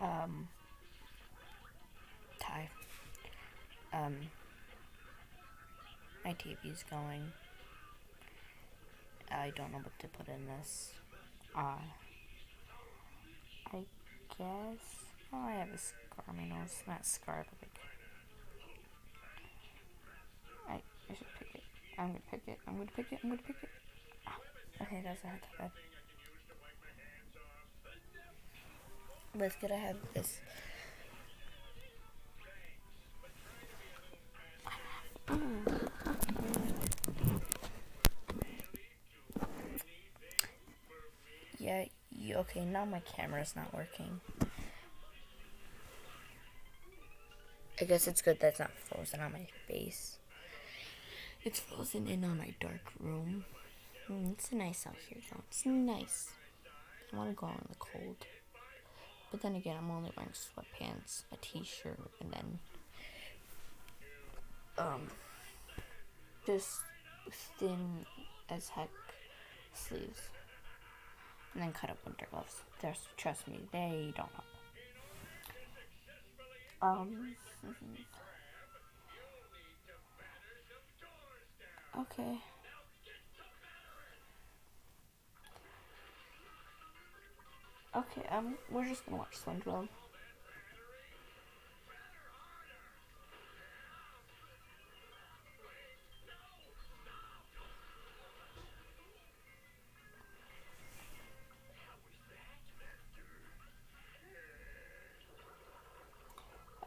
Um, tie. Um, my TV's going. I don't know what to put in this. Uh, I guess. Oh, I have a scar on my nose. Not scar, but like. I, I should pick it. I'm gonna pick it. I'm gonna pick it. I'm gonna pick it. Oh, okay, that's not that bad. Let's get ahead this. Yeah, you, okay, now my camera's not working. I guess it's good that's not frozen on my face. It's frozen in on my dark room. Mm, it's nice out here though. It's nice. I want to go out in the cold. But then again, I'm only wearing sweatpants, a t-shirt, and then um just thin as heck sleeves. And then cut up winter gloves. There's trust me, they don't help. Um Okay. Okay, um, we're just gonna watch SpongeBob.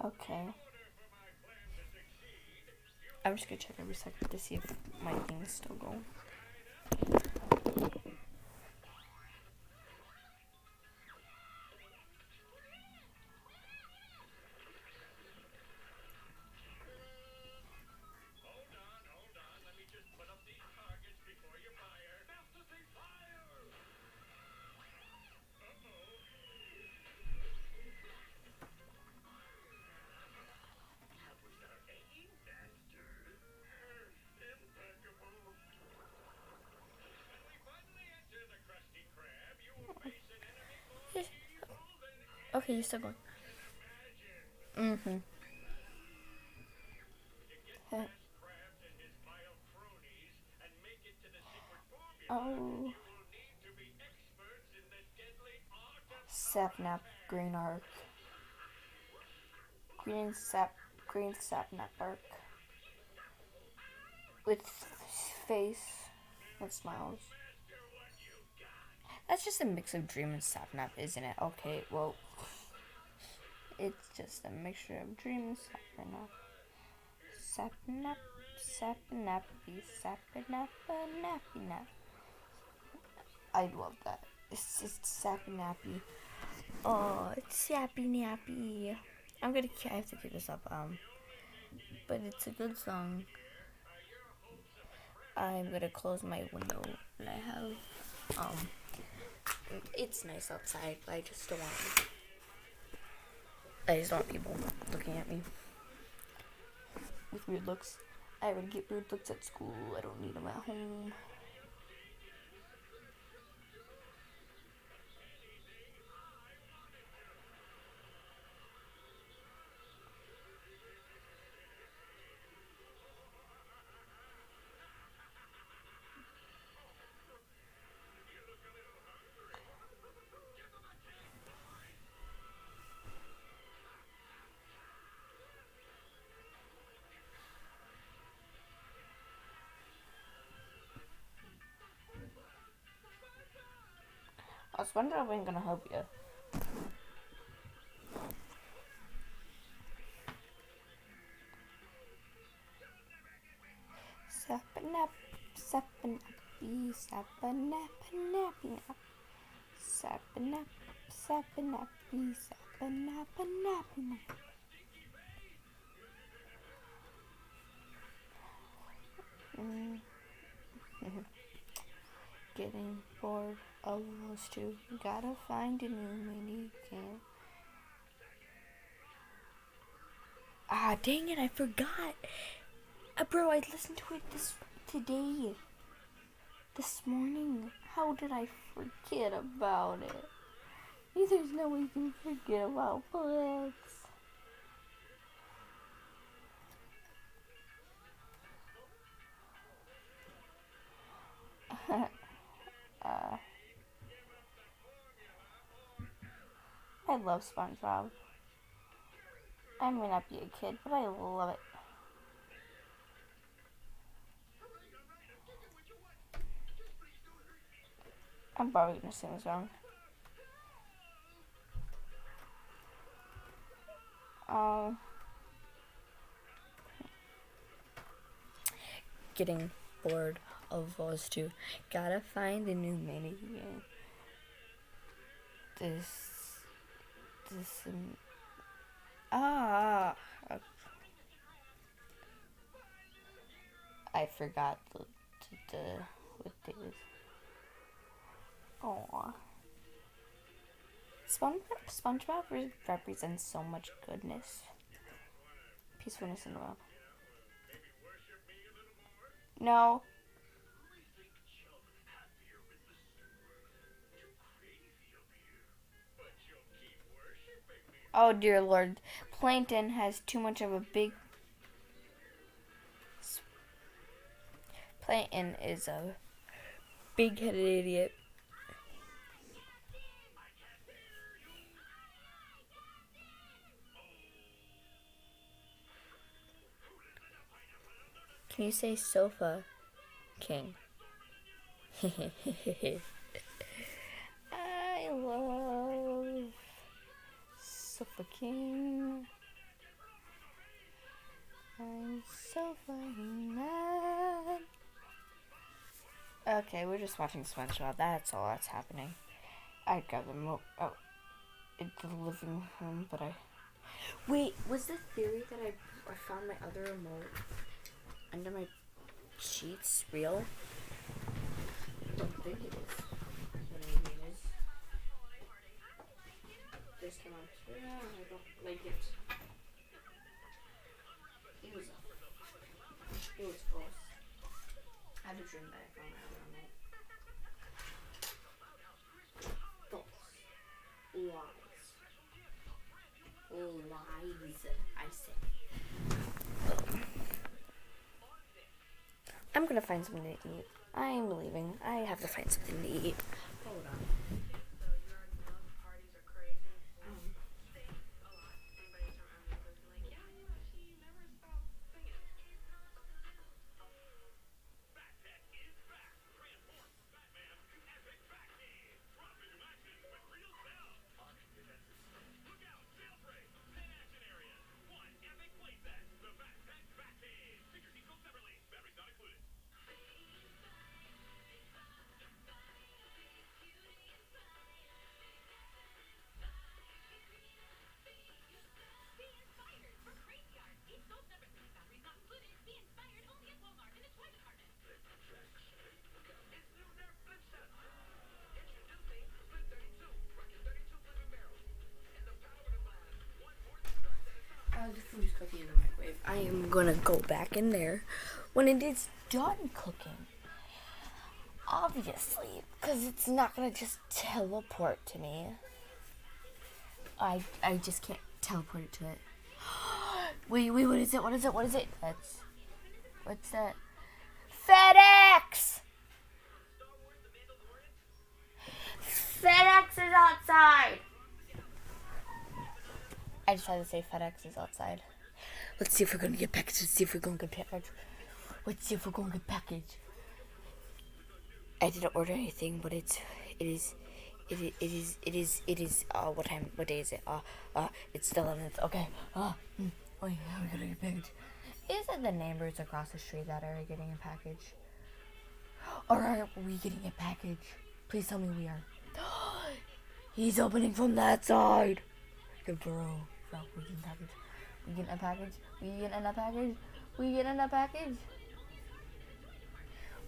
Okay. I'm just gonna check every second to see if my thing is still going. Okay, you're still going. Mm-hmm. Oh. Sapnap Green Arc. Green Sap Green Sapnap Arc. With face that smiles. That's just a mix of Dream and Sapnap, isn't it? Okay, well, it's just a mixture of Dream and Sapnap. Sapnap, Sapnappy, Sapnappa, Nappy Nap. I love that. It's just Sappy Nappy. Oh, it's Sappy Nappy. I'm gonna, I have to keep this up, um, but it's a good song. I'm gonna close my window that I have, um, it's nice outside, I just don't want. I just want people looking at me with weird looks. I already get weird looks at school. I don't need them at home. I'm gonna help you. Sappanap, sappanappy, sappanappanappy nap. Sappanap, sappanappy, sappanappanappy nap. Mm. Getting bored of those two. Gotta find a new mini can. Ah, dang it! I forgot. Uh, bro, I listened to it this today. This morning. How did I forget about it? There's no way you can forget about Flex. uh, I love SpongeBob. I may not be a kid, but I love it. I'm probably gonna sing this song. Um, getting bored of those two. Gotta find a new mini game. This, this, um, ah, uh, I forgot the, the, the what days. Aww. SpongeBob, SpongeBob re- represents so much goodness, peacefulness in the world. No. Oh dear lord. Plankton has too much of a big. Plankton is a big headed idiot. Can you say sofa king? I love sofa king. I'm so fucking mad. Okay, we're just watching SpongeBob. That's all that's happening. I got the remote out oh, in the living room, but I. Wait, was the theory that I, I found my other remote under my sheets real? I don't think it is. This came out. Yeah, I don't like it. It was It was false. I had a dream that I found my other remote. False. Lies. Lies, I say. I'm gonna find something to eat. I'm leaving. I have to find something to eat. Hold on. Gonna go back in there when it is done cooking. Obviously, because it's not gonna just teleport to me. I I just can't teleport it to it. wait, wait, what is it? What is it? What is it? That's what's that? FedEx. FedEx is outside. I just had to say FedEx is outside. Let's see if we're gonna get package. Let's see if we're gonna get package. Let's see if we're gonna get package. I didn't order anything, but it's it is it is it is it is it is uh what time what day is it? Uh uh it's the eleventh. Okay. Uh mm, oh yeah, we're gonna get package. Is it the neighbors across the street that are getting a package? Or are we getting a package? Please tell me we are. He's opening from that side. The bro. We getting package. We getting a package. We getting a package. We getting a package.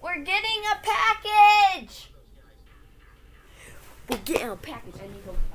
We're getting a package. We're getting a package. I need to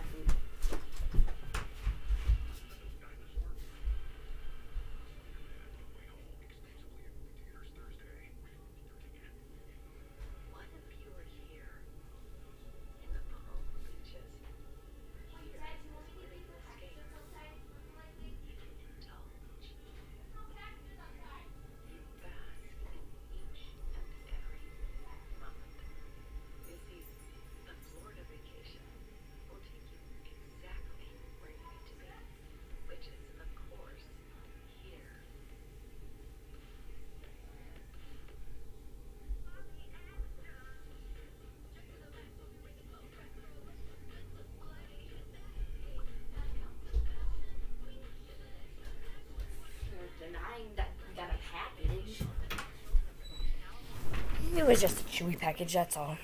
was just a chewy package, that's all.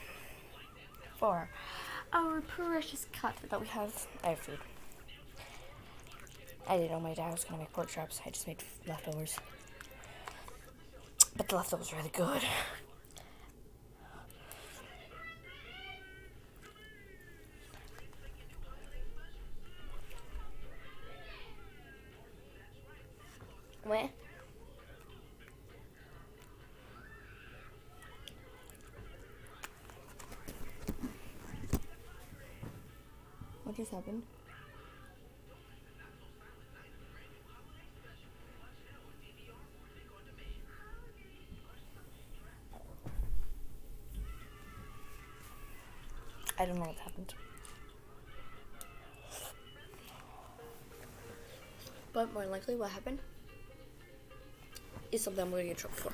For our precious cut that we have. I have food. I didn't know my dad was gonna make pork chops. I just made leftovers. But the leftovers were really good. Where? What just happened? I don't know what happened. But more likely, what happened is something I'm gonna get in trouble for.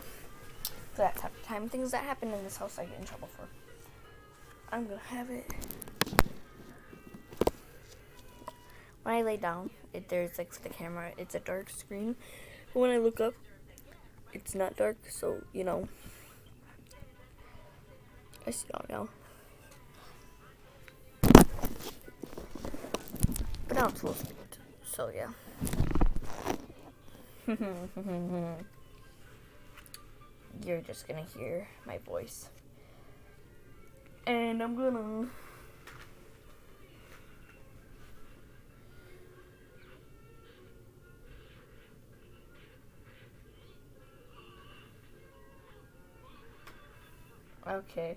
That type of time, things that happen in this house, I get in trouble for. I'm gonna have it. When I lay down, it, there's like the camera, it's a dark screen. But when I look up, it's not dark, so you know. I see all now. Sleep, so yeah. You're just gonna hear my voice. And I'm gonna. Okay.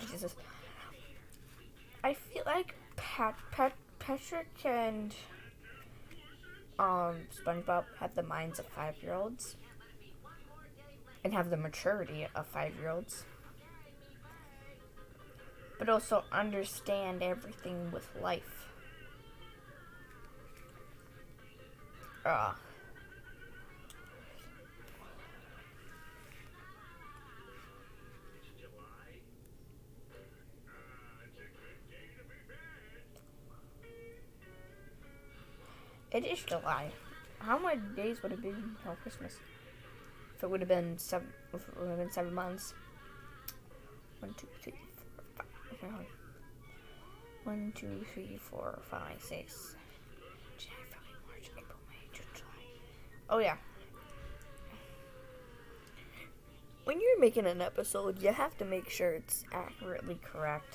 Jesus. I feel like Pat, Pat, Patrick and um, SpongeBob have the minds of five year olds and have the maturity of five year olds, but also understand everything with life. Ah. It is July. How many days would it be until Christmas? If it would have been seven, if it would have been seven months. One, two, three, four, five. One, two, three, four, five, six. January, February, March, April, May, June, July. Oh yeah. When you're making an episode, you have to make sure it's accurately correct.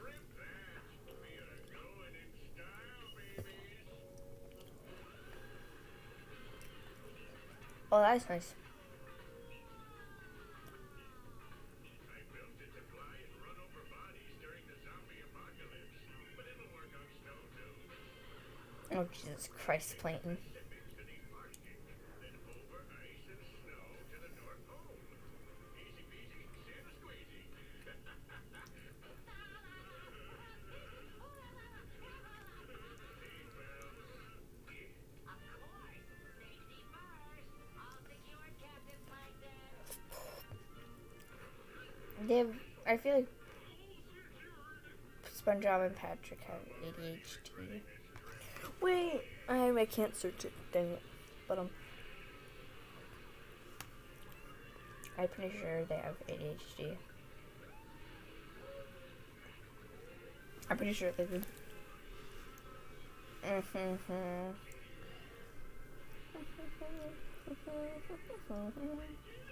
Oh, that's nice. Oh, Jesus Christ, Plankton. SpongeBob and Patrick have ADHD. Wait, I, I can't search it. Dang it. But um, I'm pretty sure they have ADHD. I'm pretty sure they do.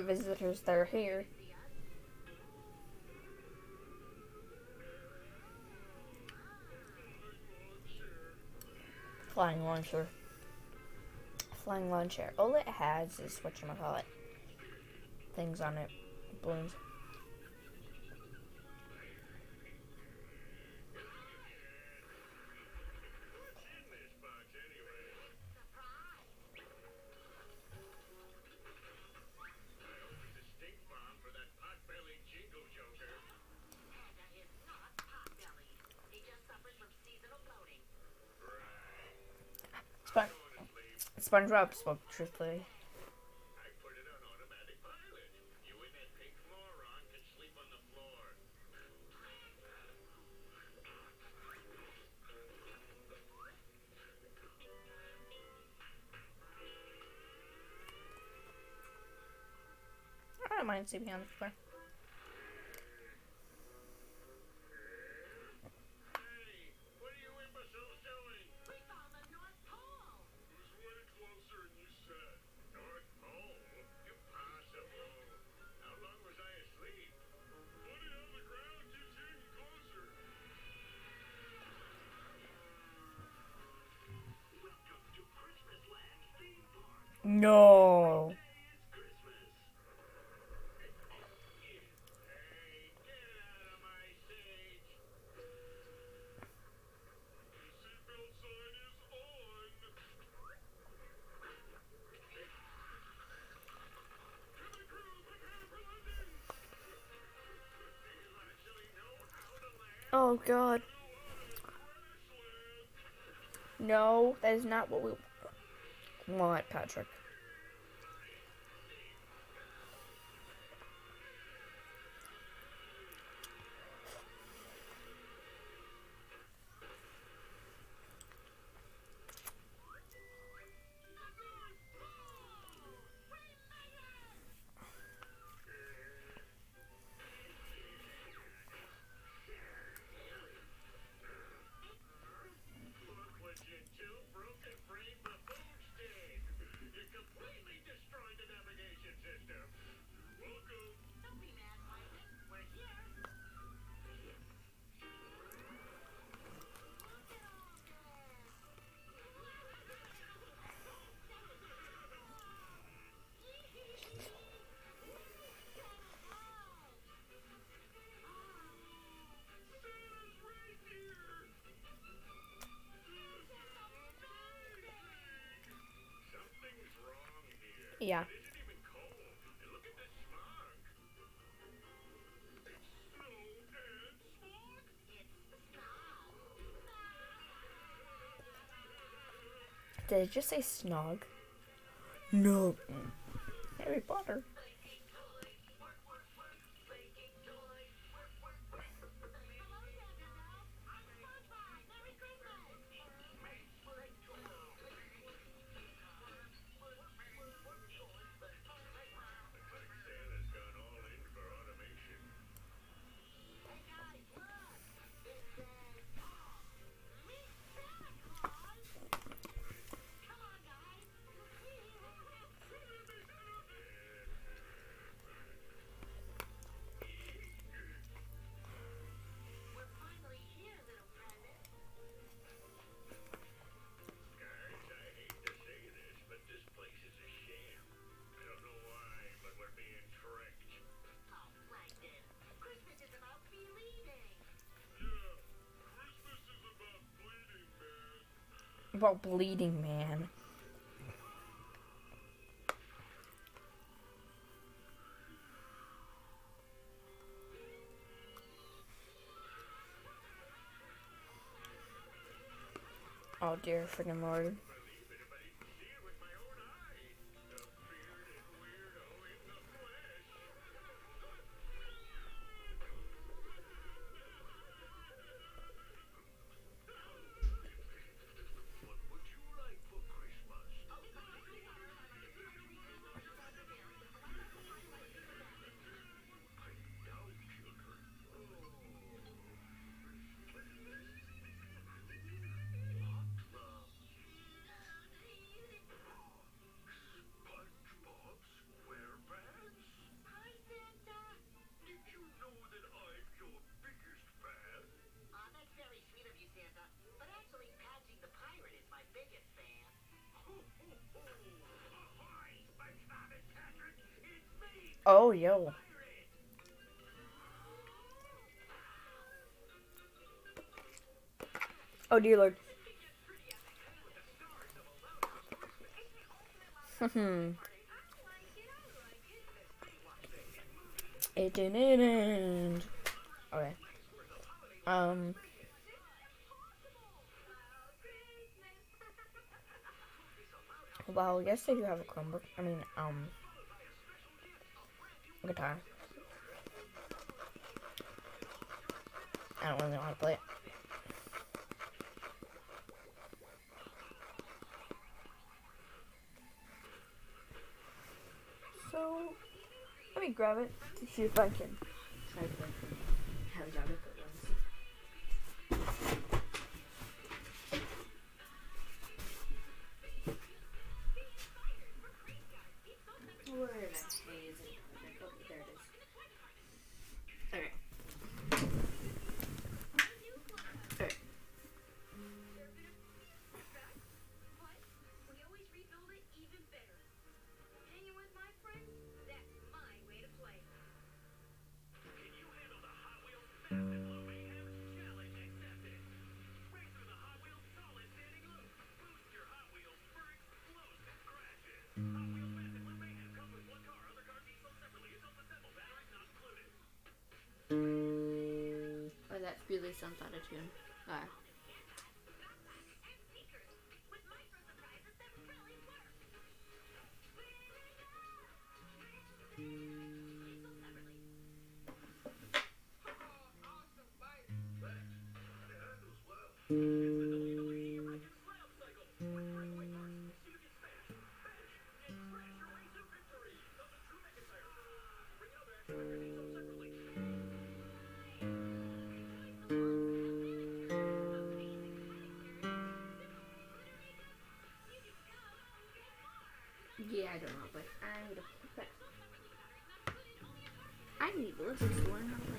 the visitors that are here. Flying launcher. Flying launcher. All it has is what you wanna call it. Things on it. Balloons. Spoke truthfully. I don't mind sleeping on the floor. No. oh god. No, that is not what we want, Patrick. Did it just say snog? No. Harry Potter. About bleeding, man. Oh dear freaking lord. Oh dear lord. Hmm. it didn't end. Okay. Um. Well, yes, they do have a Chromebook. I mean, um, guitar. I don't really know how to play it. So, let me grab it to see if I can really sounds out of tune. Ah. Yeah, I don't know, but I need to but I need to listen to learn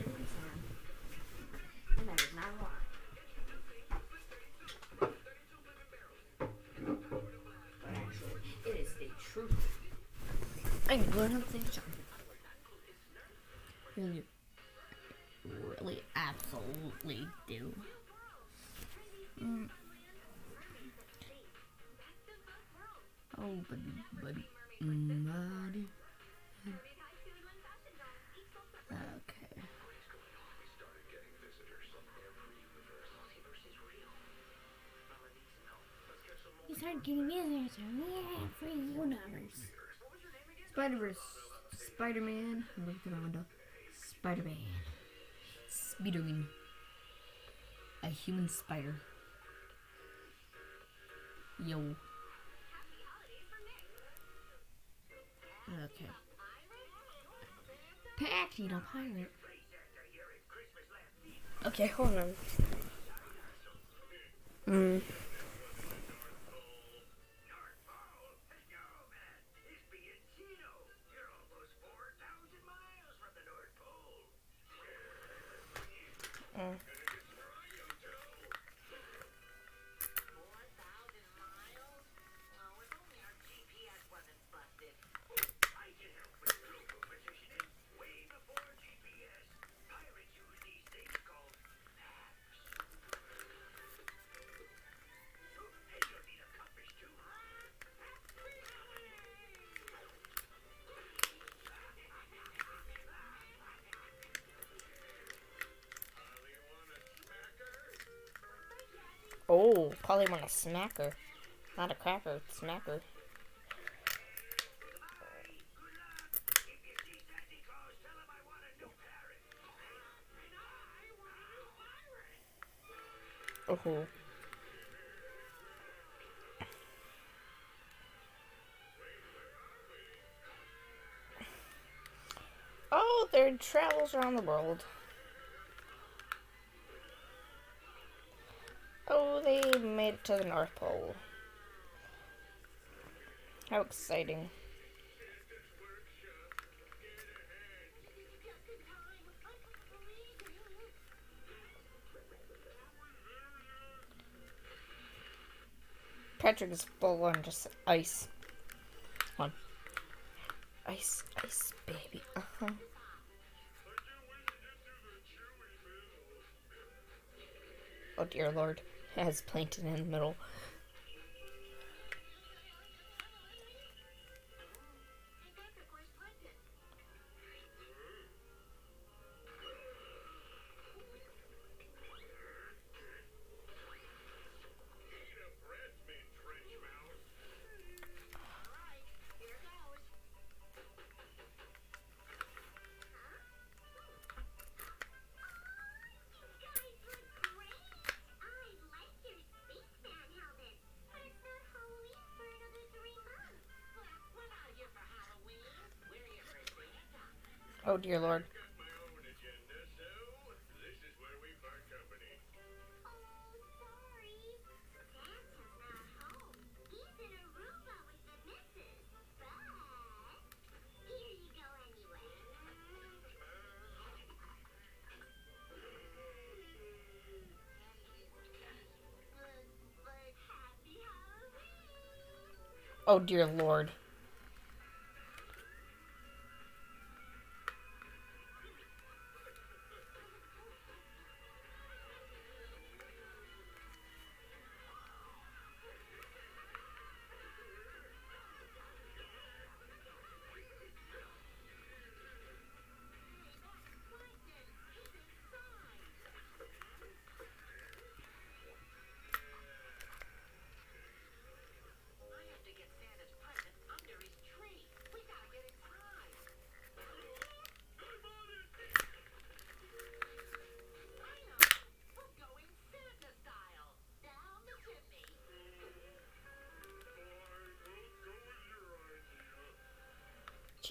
Oh, buddy, buddy, buddy. Okay. You start getting visitors from yeah, free universe. Spider Verse, Spider Man. Look at the window. Spider Man. Spiderman. A human spider. Yo. Okay. Patchy the pirate. Okay, hold on. Mm. Mm. Probably want a smacker. Not a cracker, smacker. Uh-huh. Oh. Oh, their travels around the world. They made it to the North Pole. How exciting. Patrick is full on just ice. On. Ice, ice, baby. Uh huh. Oh dear lord. Has plankton in the middle. Part company. Oh dear lord.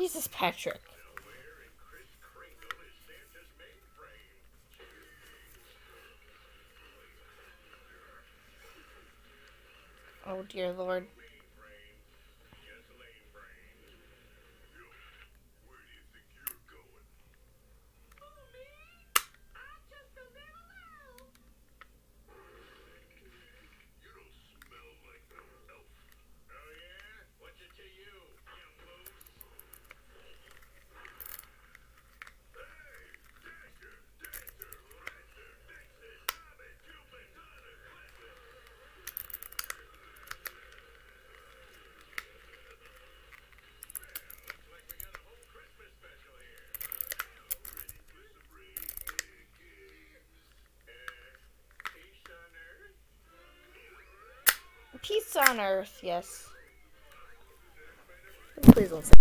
Jesus, Patrick. Oh dear lord. Mainframe. Gasoline frame. Where do you think you're going? Oh, me? I'm just a little elf. You don't smell like no elf. Oh, yeah? What's it to you, you moose? Hey! Dasher! Dancer! Prancer! Vixen! Comet! Cupid! Donner! Cupid! Looks like we got a whole Christmas special here. Ready for some reindeer games? Uh, peace on earth? Peace on earth, yes. Please don't say.